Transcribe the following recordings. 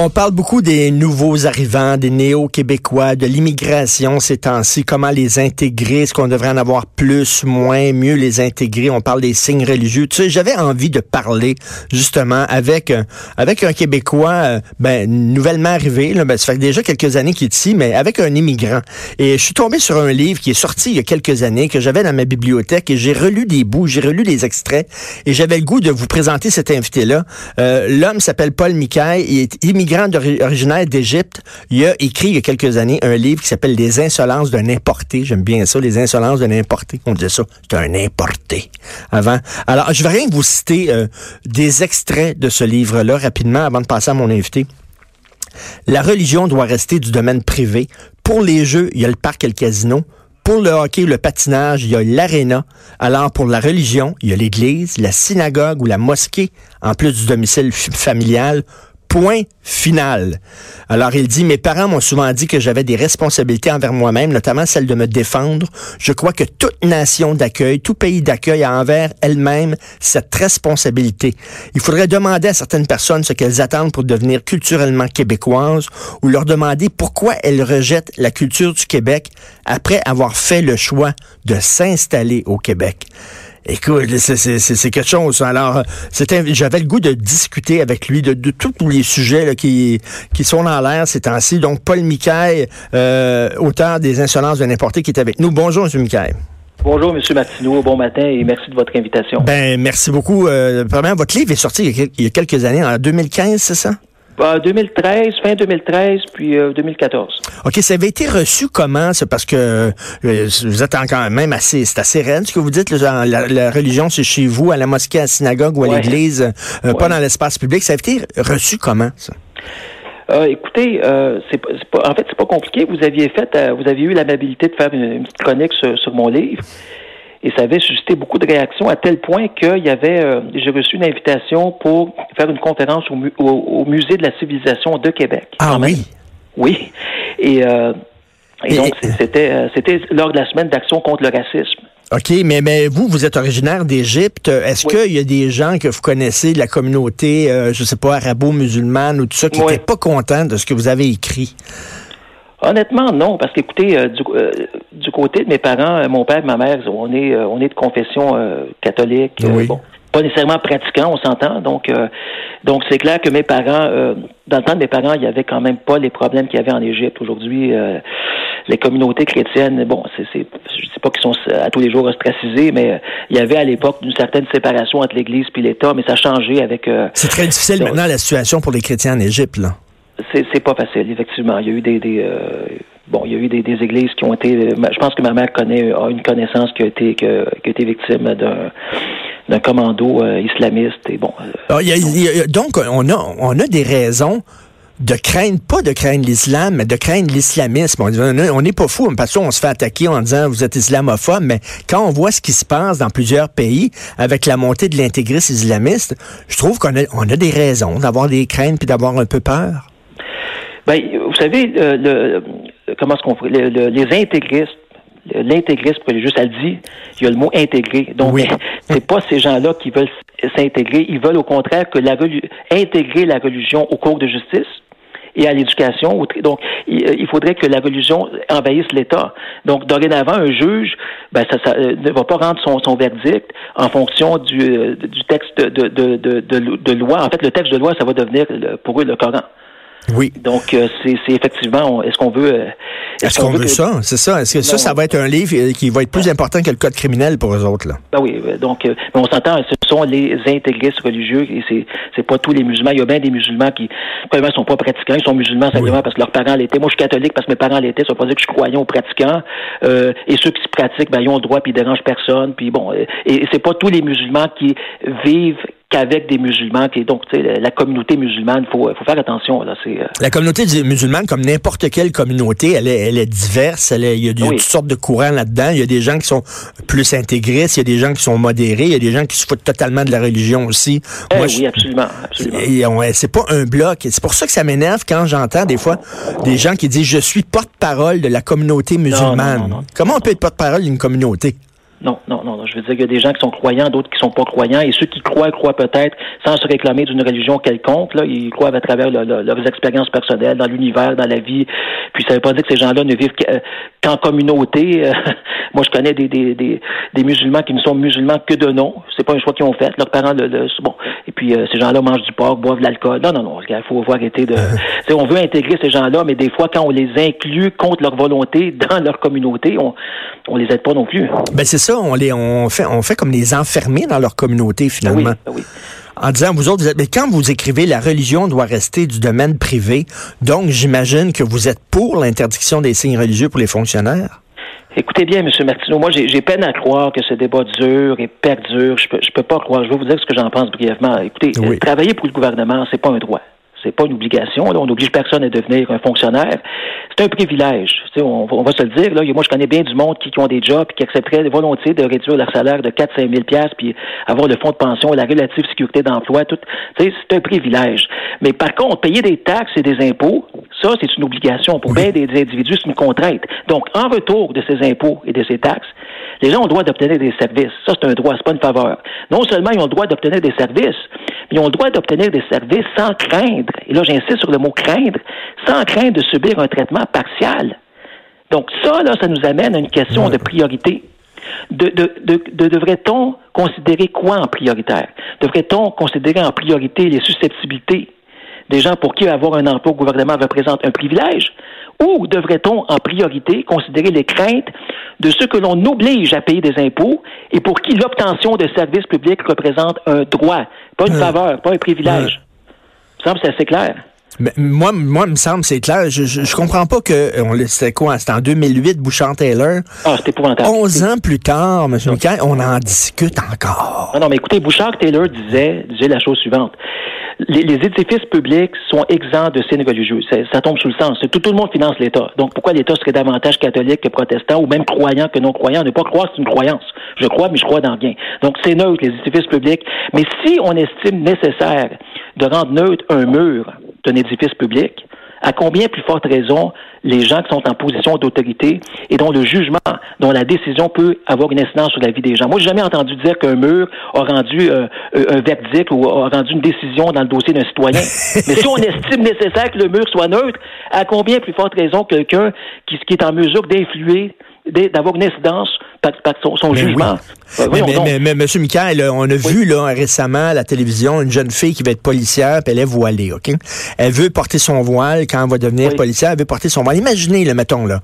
On parle beaucoup des nouveaux arrivants, des néo-québécois, de l'immigration ces temps-ci, comment les intégrer, est-ce qu'on devrait en avoir plus, moins, mieux les intégrer? On parle des signes religieux. Tu sais, j'avais envie de parler justement avec euh, avec un Québécois, euh, ben nouvellement arrivé, là, ben, ça fait déjà quelques années qu'il est ici, mais avec un immigrant. Et je suis tombé sur un livre qui est sorti il y a quelques années que j'avais dans ma bibliothèque et j'ai relu des bouts, j'ai relu des extraits et j'avais le goût de vous présenter cet invité-là. Euh, L'homme s'appelle Paul Micaille, il est immigrant originaire d'Égypte. Il a écrit il y a quelques années un livre qui s'appelle Les insolences d'un importé. J'aime bien ça, Les insolences d'un importé. On disait ça, c'est un importé avant. Alors, je vais rien vous citer euh, des extraits de ce livre-là rapidement avant de passer à mon invité. La religion doit rester du domaine privé. Pour les jeux, il y a le parc et le casino. Pour le hockey, le patinage, il y a l'aréna. Alors, pour la religion, il y a l'église, la synagogue ou la mosquée, en plus du domicile familial. Point final. Alors il dit, mes parents m'ont souvent dit que j'avais des responsabilités envers moi-même, notamment celle de me défendre. Je crois que toute nation d'accueil, tout pays d'accueil a envers elle-même cette responsabilité. Il faudrait demander à certaines personnes ce qu'elles attendent pour devenir culturellement québécoises ou leur demander pourquoi elles rejettent la culture du Québec après avoir fait le choix de s'installer au Québec. Écoute, c'est quelque chose. Alors, j'avais le goût de discuter avec lui de, tous les sujets là, qui, qui sont dans l'air ces temps-ci. Donc, Paul Micaille, euh, auteur des Insolences de n'importe qui est avec nous. Bonjour, M. Micaille. Bonjour, M. Martineau. Bon matin et merci de votre invitation. Ben, merci beaucoup. Euh, votre livre est sorti il y a quelques années, en 2015, c'est ça? 2013, fin 2013, puis 2014. Euh, OK, ça avait été reçu comment? C'est parce que euh, vous êtes quand même assez, c'est assez raide ce que vous dites. la, la, religion, c'est chez vous, à la mosquée, à la synagogue ou à l'église, euh, pas dans l'espace public. Ça a été reçu comment, ça? écoutez, c'est pas, en fait, c'est pas compliqué. Vous aviez fait, vous aviez eu l'amabilité de faire une, petite chronique sur mon livre. Et ça avait suscité beaucoup de réactions à tel point qu'il y avait, euh, j'ai reçu une invitation pour faire une conférence au, musée de la civilisation de Québec. Ah oui? Oui. Et, euh, donc c'était euh, c'était lors de la semaine d'action contre le racisme. OK, mais, mais vous, vous êtes originaire d'Égypte. Est-ce qu'il y a des gens que vous connaissez de la communauté, je sais pas, arabo-musulmane ou tout ça, qui n'étaient pas contents de ce que vous avez écrit? Honnêtement, non, parce qu'écoutez, euh, du, euh, du, côté de mes parents, euh, mon père et ma mère, on est, on est de confession catholique. Bon, pas nécessairement pratiquant, on s'entend. Donc, donc c'est clair que mes parents, dans le temps de mes parents, il y avait quand même pas les problèmes qu'il y avait en Égypte. Aujourd'hui, les communautés chrétiennes, bon, c'est, c'est, je sais pas qu'ils sont à tous les jours ostracisés, mais il y avait à l'époque une certaine séparation entre l'Église puis l'État, mais ça a changé avec. c'est très difficile maintenant la situation pour les chrétiens en Égypte, là c'est pas facile, effectivement. Il y a eu des, euh, bon, il y a eu des, églises qui ont été. Je pense que ma mère connaît a une connaissance qui a été qui a, été victime d'un d'un commando euh, islamiste et bon. Euh, donc on a on a des raisons de craindre, pas de craindre l'islam, mais de craindre l'islamisme. On n'est pas fou, parce qu'on se fait attaquer en disant vous êtes islamophobe, mais quand on voit ce qui se passe dans plusieurs pays avec la montée de l'intégrisme islamiste, je trouve qu'on a, on a des raisons d'avoir des craintes puis d'avoir un peu peur. Ben, vous savez, euh, le, comment est-ce qu'on les intégristes, l'intégrisme religieux, ça le dit, il y a le mot intégré. Donc, oui. c'est pas ces gens-là qui veulent s'intégrer, ils veulent au contraire que la intégrer la religion au cours de justice et à l'éducation. Donc, il faudrait que la religion envahisse l'État. Donc, dorénavant, un juge ben, ça, ça, euh, ne va pas rendre son, son verdict en fonction du, euh, du texte de, de, de, de, loi. En fait, le texte de loi, ça va devenir pour eux le Coran. Oui. Donc, euh, c'est effectivement, est-ce qu'on veut... Euh, est-ce qu'on veut, ça? C'est ça. Est-ce que ça, ça va être un livre euh, qui va être plus important que le code criminel pour eux autres? Là? Ben oui. Donc, mais on s'entend, ce sont les intégristes religieux et c'est, c'est pas tous les musulmans. Il y a bien des musulmans qui, premièrement, sont pas pratiquants. Ils sont musulmans simplement parce que leurs parents l'étaient. Moi, je suis catholique parce que mes parents l'étaient. Ça veut pas dire que je suis croyant ou pratiquant. et ceux qui se pratiquent, ben, ils ont le droit puis ils dérangent personne. Puis bon, et c'est pas tous les musulmans qui vivent qu'avec des musulmans, qui donc tu sais la communauté musulmane, il faut, faut faire attention là. C'est euh, la communauté musulmane, comme n'importe quelle communauté, elle est, elle est diverse. Elle il y a, toutes sortes de courants là-dedans. Il y a des gens qui sont plus intégristes, il y a des gens qui sont modérés, il y a des gens qui se foutent totalement de la religion aussi. Eh oui, absolument, absolument. C'est pas un bloc. C'est pour ça que ça m'énerve quand j'entends des fois des gens qui disent je suis porte-parole de la communauté musulmane. Comment on peut être porte-parole d'une communauté? Non, non, non, Je veux dire qu'il y a des gens qui sont croyants, d'autres qui sont pas croyants, et ceux qui croient, croient peut-être sans se réclamer d'une religion quelconque. Là, ils croient à travers leurs expériences personnelles, dans l'univers, dans la vie. Puis ça veut pas dire que ces gens-là ne vivent euh, qu'en communauté. Moi, je connais des, des, des, des, musulmans qui ne sont musulmans que de nom. C'est pas un choix qu'ils ont fait. Leurs parents, le, bon. Et puis euh, ces gens-là mangent du porc, boivent de l'alcool. Non, non, non. Il faut, faut arrêter de. on veut intégrer ces gens-là, mais des fois, quand on les inclut contre leur volonté dans leur communauté, on, on les aide pas non plus. Ben c'est ça, on les on fait on fait comme les enfermer dans leur communauté finalement. Oui, oui. En disant vous autres, vous êtes, mais quand vous écrivez la religion doit rester du domaine privé, donc j'imagine que vous êtes pour l'interdiction des signes religieux pour les fonctionnaires? Écoutez bien, M. Martineau, moi j'ai peine à croire que ce débat dure et perdure. Je peux, je peux pas croire. Je vais vous dire ce que j'en pense brièvement. Écoutez, travailler pour le gouvernement, c'est pas un droit c'est pas une obligation. Là. On n'oblige personne à devenir un fonctionnaire. C'est un privilège. On, va se le dire. Là. Moi, je connais bien du monde qui, ont des jobs qui accepteraient volontiers de réduire leur salaire de 4 5 000 puis avoir le fonds de pension, la relative sécurité d'emploi. Tout. C'est un privilège. Mais par contre, payer des taxes et des impôts, ça, c'est une obligation. Pour bien des individus, c'est une contrainte. Donc, en retour de ces impôts et de ces taxes, les gens ont le droit d'obtenir des services. Ça, c'est un droit, c'est pas une faveur. Non seulement ils ont le droit d'obtenir des services, mais ils ont le droit d'obtenir des services sans craindre, et là j'insiste sur le mot craindre, sans craindre de subir un traitement partial. Donc ça, là, ça nous amène à une question de priorité. De, devrait-on considérer quoi en prioritaire? Devrait-on considérer en priorité les susceptibilités? Des gens pour qui avoir un emploi au gouvernement représente un privilège? Ou devrait-on en priorité considérer les craintes de ceux que l'on oblige à payer des impôts et pour qui l'obtention de services publics représente un droit, pas une faveur, pas un privilège? Ça me semble c'est assez clair. Mais moi, moi, il me semble, c'est clair. Je, je, comprends pas que, on c'était quoi, c'était en 2008, Bouchard-Taylor. Ah, c'était épouvantable. 11 ans plus tard, M. Michael, on en discute encore. Non, non, mais écoutez, Bouchard-Taylor disait, disait la chose suivante les, édifices publics sont exempts de signes religieux. Ça, tombe sous le sens. Tout, tout le monde finance l'État. Donc, pourquoi l'État serait davantage catholique que protestant ou même croyant que non croyant? Ne pas croire, c'est une croyance. Je crois, mais je crois dans rien. Donc, c'est neutre, les édifices publics. Mais si on estime nécessaire de rendre neutre un mur d'un édifice public, à combien plus forte raison les gens qui sont en position d'autorité et dont le jugement, dont la décision peut avoir une incidence sur la vie des gens. Moi, j'ai jamais entendu dire qu'un mur a rendu euh, euh, un verdict ou a rendu une décision dans le dossier d'un citoyen. Mais si on estime nécessaire que le mur soit neutre, à combien plus forte raison quelqu'un qui, qui est en mesure d'influer d'avoir une incidence par, son, jugement. mais, mais, mais, M. Michael, on a vu là, récemment à la télévision une jeune fille qui va être policière, puis elle est voilée, OK? Elle veut porter son voile quand elle va devenir policière, elle veut porter son voile. Imaginez, le mettons, là.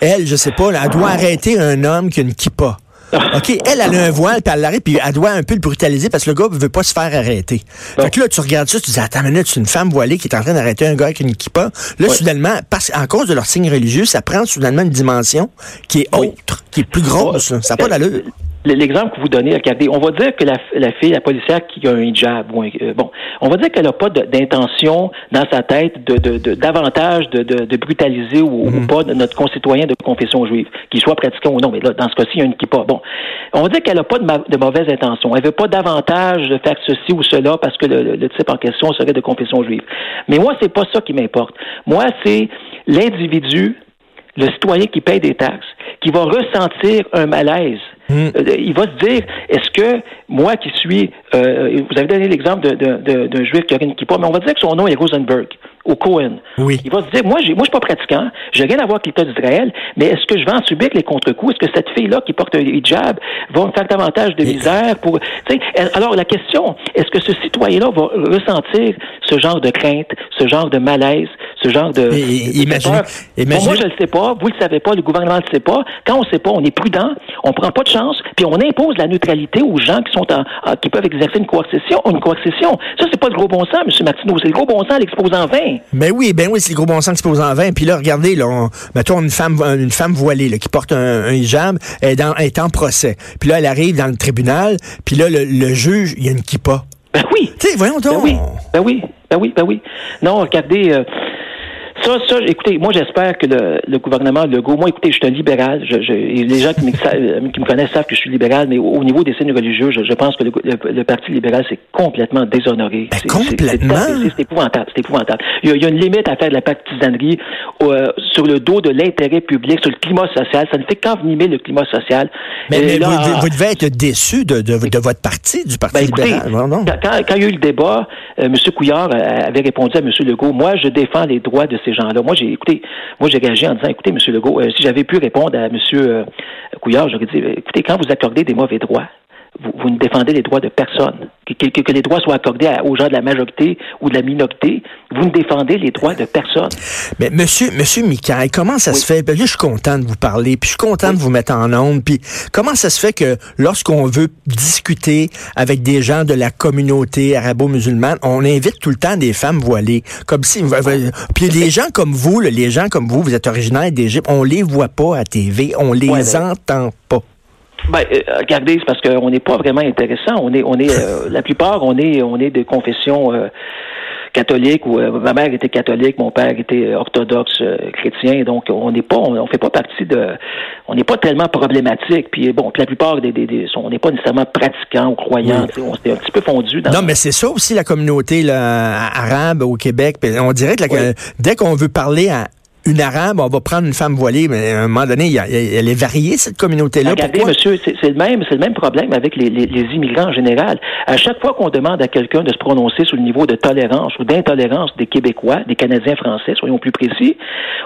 Elle, je sais pas, elle doit arrêter un homme qui a une kippa. OK, elle, elle a un voile, puis elle l'arrête, puis elle doit un peu le brutaliser parce que le gars veut pas se faire arrêter. Fait que là, tu regardes ça, tu dis, attends minute, c'est une femme voilée qui est en train d'arrêter un gars avec une kippa. Là, soudainement, parce, en cause de leur signe religieux, ça prend soudainement une dimension qui est autre, qui est plus grosse. Ça n'a pas d'allure l'exemple que vous donnez, regardez, on va dire que la, la fille, la policière qui a un hijab, euh, bon, on va dire qu'elle n'a pas d'intention dans sa tête de, de, de davantage de, de, brutaliser ou, mhm. pas notre concitoyen de confession juive, qu'il soit pratiquant ou non. Mais là, dans ce cas-ci, il y a une pas. Bon, on va dire qu'elle n'a pas de, de mauvaises intentions. Elle veut pas davantage de faire ceci ou cela parce que le, le type en question serait de confession juive. Mais moi, c'est pas ça qui m'importe. Moi, c'est l'individu le citoyen qui paye des taxes, qui va ressentir un malaise. Hmm. Euh, il va se dire, est-ce que moi qui suis, euh, vous avez donné l'exemple d'un juif qui a une kippa, mais on va dire que son nom est Rosenberg. au Cohen. Oui. Il va se dire, moi, moi, je suis pas pratiquant, j'ai rien à voir avec l'État d'Israël, mais est-ce que je vais en subir les contre-coups? Est-ce que cette fille-là qui porte un hijab va me faire davantage de misère pour, tu sais, alors la question, est-ce que ce citoyen-là va ressentir ce genre de crainte, ce genre de malaise, ce genre de, imaginez, Bon, moi, je le sais pas, vous le savez pas, le gouvernement le sait pas. Quand on sait pas, on est prudent, on prend pas de chance, puis on impose la neutralité aux gens qui sont en, qui peuvent exercer une coercition, une coercition. Ça, c'est pas le gros bon sens, M. Martineau, c'est le gros bon sens l'exposant 20. Ben oui, ben oui, c'est le gros bon sens l'exposant 20. Puis là, regardez, là, on, mettons une femme, une femme voilée là, qui porte un, un hijab, elle est, dans, elle est en procès. Puis là, elle arrive dans le tribunal, puis là, le, le juge, il y a une kippa. Ben oui. Tu sais, voyons donc. Ben oui, ben oui, ben oui, ben oui. Non, regardez, euh, ça, ça, écoutez, moi j'espère que le, le, gouvernement Legault, moi écoutez, je suis un libéral, je, je, et les gens qui me, qui me, connaissent savent que je suis libéral, mais au, au niveau des signes religieux, je, je pense que le, le, Parti libéral s'est complètement déshonoré. Ben, complètement? C'est épouvantable, c'est épouvantable. Il y, a, il y, a, une limite à faire de la partisanerie euh, sur le dos de l'intérêt public, sur le climat social. Ça ne fait qu'envenimer le climat social. Mais, mais là, vous, vous, devez être déçu de, de, de, votre parti, du Parti ben, écoutez, libéral. Non, non. Quand, quand, il y a eu le débat, euh, M. Couillard avait répondu à M. Legault, moi, je défends les droits de ces gens-là. Moi, j'ai écoutez, moi j'ai réagi en disant, écoutez, M. Legault, euh, si j'avais pu répondre à M. Euh, Couillard, j'aurais dit, écoutez, quand vous accordez des mauvais droits, vous, vous, ne défendez les droits de personne. Que, que, que les droits soient accordés à, aux gens de la majorité ou de la minorité, vous ne défendez les droits de personne. Mais monsieur, monsieur Mikaï, comment ça oui. se fait? Ben, là, je suis content de vous parler, puis je suis content oui. de vous mettre en onde, puis comment ça se fait que lorsqu'on veut discuter avec des gens de la communauté arabo-musulmane, on invite tout le temps des femmes voilées, comme si... Puis les gens comme vous, les gens comme vous, vous êtes originaires d'Égypte, on les voit pas à TV, on les ouais, entend pas. Ben, euh, regardez, c'est parce qu'on n'est pas vraiment intéressant. On est, on est, euh, la plupart, on est, on est de confession euh, catholique. Ou ma mère était catholique, mon père était orthodoxe chrétien. Donc, on n'est pas, on, on, fait pas partie de, on n'est pas tellement problématique. Puis bon, puis la plupart des, des, des on n'est pas nécessairement pratiquants ou croyants. Oui. On s'est un petit peu fondu. Dans non, mais c'est ça aussi la communauté là, arabe au Québec. On dirait que la, oui. dès qu'on veut parler à une arabe, on va prendre une femme voilée, mais à un moment donné, elle est variée, cette communauté-là. Regardez, Pourquoi? monsieur, c'est le même, c'est le même problème avec les, les, les, immigrants en général. À chaque fois qu'on demande à quelqu'un de se prononcer sur le niveau de tolérance ou d'intolérance des Québécois, des Canadiens français, soyons plus précis,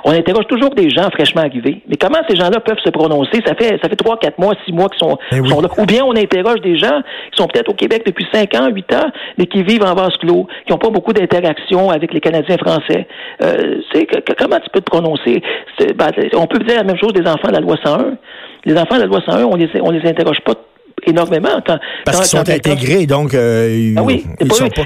on interroge toujours des gens fraîchement arrivés. Mais comment ces gens-là peuvent se prononcer? Ça fait, ça fait trois, quatre mois, six mois qu'ils sont, oui. sont, là. Ou bien on interroge des gens qui sont peut-être au Québec depuis cinq ans, huit ans, mais qui vivent en vase clos, qui n'ont pas beaucoup d'interaction avec les Canadiens français. Euh, c'est comment tu peux te prononcer? Ben, on peut dire la même chose des enfants de la loi 101. Les enfants de la loi 101, on les, on les interroge pas énormément quand. Parce qu'ils sont intégrés, donc. Euh, ah oui, ils sont pas.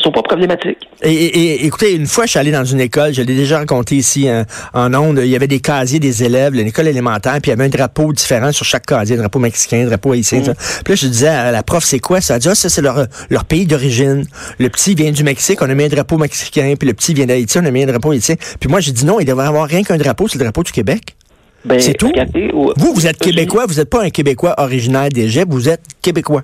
Sont pas problématiques. Et, et, écoutez, une fois, je suis allé dans une école, je l'ai déjà raconté ici hein, en ondes, il y avait des casiers des élèves, une école élémentaire, puis il y avait un drapeau différent sur chaque casier, un drapeau mexicain, un drapeau haïtien. Mm. Puis là, je disais à la prof, c'est quoi ça? Elle dit, ah, ça, c'est leur, leur pays d'origine. Le petit vient du Mexique, on a mis un drapeau mexicain, puis le petit vient d'Haïti, on a mis un drapeau haïtien. Puis moi, j'ai dit non, il devrait avoir rien qu'un drapeau, c'est le drapeau du Québec. Ben, c'est tout. Regardez, vous, vous êtes québécois, vous n'êtes pas un québécois originaire d'Égypte, vous êtes québécois.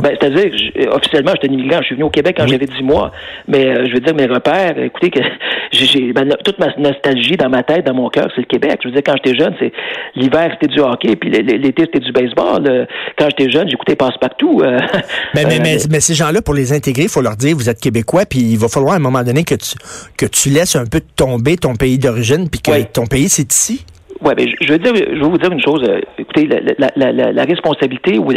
Ben, C'est-à-dire, officiellement, j'étais un immigrant. Je suis venu au Québec quand oui. j'avais 10 mois. Mais euh, je veux dire, mes repères, écoutez, que j'ai ben, toute ma nostalgie dans ma tête, dans mon cœur, c'est le Québec. Je veux dire, quand j'étais jeune, c'est l'hiver, c'était du hockey, puis l'été, c'était du baseball. Quand j'étais jeune, j'écoutais passe-partout. Euh, mais, mais, mais, mais, ces gens-là, pour les intégrer, il faut leur dire, vous êtes québécois, puis il va falloir à un moment donné que tu, que tu laisses un peu tomber ton pays d'origine, puis que oui. ton pays, c'est ici? Oui, mais je veux dire, je veux vous dire une chose. Euh, écoutez, la, la, la, la responsabilité ou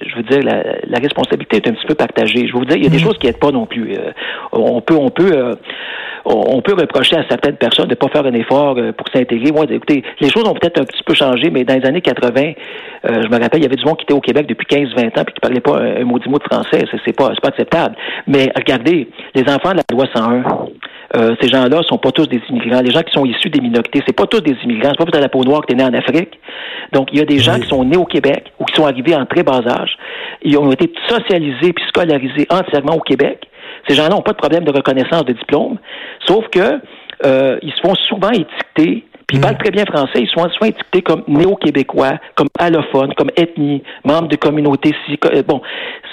je veux dire, la, la, responsabilité est un petit peu partagée. Je veux vous dire, il y a des mmh. choses qui n'aident pas non plus. Euh, on peut, on peut, euh, on peut reprocher à certaines personnes de ne pas faire un effort euh, pour s'intégrer. Moi, écoutez, les choses ont peut-être un petit peu changé, mais dans les années 80, je me rappelle, il y avait du monde qui était au Québec depuis 15-20 ans puis qui parlait pas un, un maudit mot de français. C'est pas, pas acceptable. Mais regardez, les enfants de la loi 101. Euh, ces gens-là sont pas tous des immigrants. Les gens qui sont issus des minorités, c'est pas tous des immigrants. C'est pas parce que la peau noire que t'es né en Afrique. Donc, il y a des gens oui. qui sont nés au Québec ou qui sont arrivés en très bas âge. Ils ont été socialisés puis scolarisés entièrement au Québec. Ces gens-là n'ont pas de problème de reconnaissance de diplôme, sauf que euh, ils se font souvent étiqueter puis ils parlent très bien français, ils sont souvent étiquetés comme néo-québécois, comme allophones, comme ethnie, membres de communautés. Bon,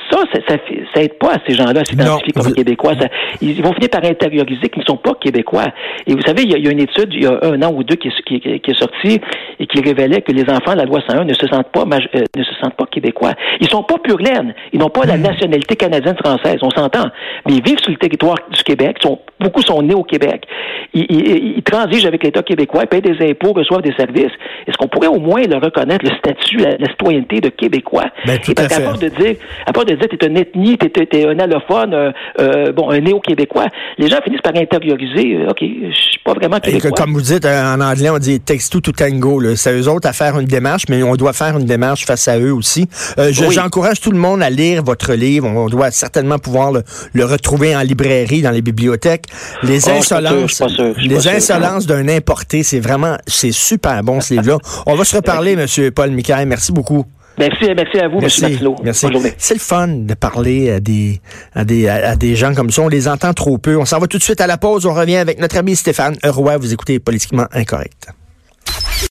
ça, ça, ça, ça aide pas à ces gens-là à s'identifier comme vous... québécois. Ça, ils vont finir par intérioriser qu'ils ne sont pas québécois. Et vous savez, il y, a, il y, a, une étude, il y a un an ou deux, qui, qui, qui, est sortie et qui révélait que les enfants de la loi 101 ne se sentent pas, euh, ne se sentent pas québécois. Ils sont pas pur laine. Ils n'ont pas mmh. la nationalité canadienne-française. On s'entend. Mais ils vivent sur le territoire du Québec. Sont beaucoup sont nés au Québec. Ils, transigent avec l'État québécois, ils payent des impôts, reçoivent des services. Est-ce qu'on pourrait au moins leur reconnaître le statut, la, citoyenneté de Québécois? Ben, tout à, fait. à de dire, à part de dire, t'es une ethnie, t'es, es, un allophone, euh, euh, bon, un néo-québécois, les gens finissent par intérioriser, euh, OK, je suis pas vraiment québécois. comme vous dites, en anglais, on dit two to tango. C'est eux autres à faire une démarche, mais on doit faire une démarche face à eux aussi. J'encourage tout le monde à lire votre livre. On doit certainement pouvoir le, retrouver en librairie, dans les bibliothèques. Les oh, insolences, les insolences d'un importé, c'est vraiment, c'est super bon ce livre-là. On va se reparler, Monsieur Paul Michael. Merci beaucoup. Merci, merci à vous, merci, M. Matelot. Merci. C'est le fun de parler à des, à, des, à des gens comme ça. On les entend trop peu. On s'en va tout de suite à la pause. On revient avec notre ami Stéphane Roy. Vous écoutez Politiquement Incorrect.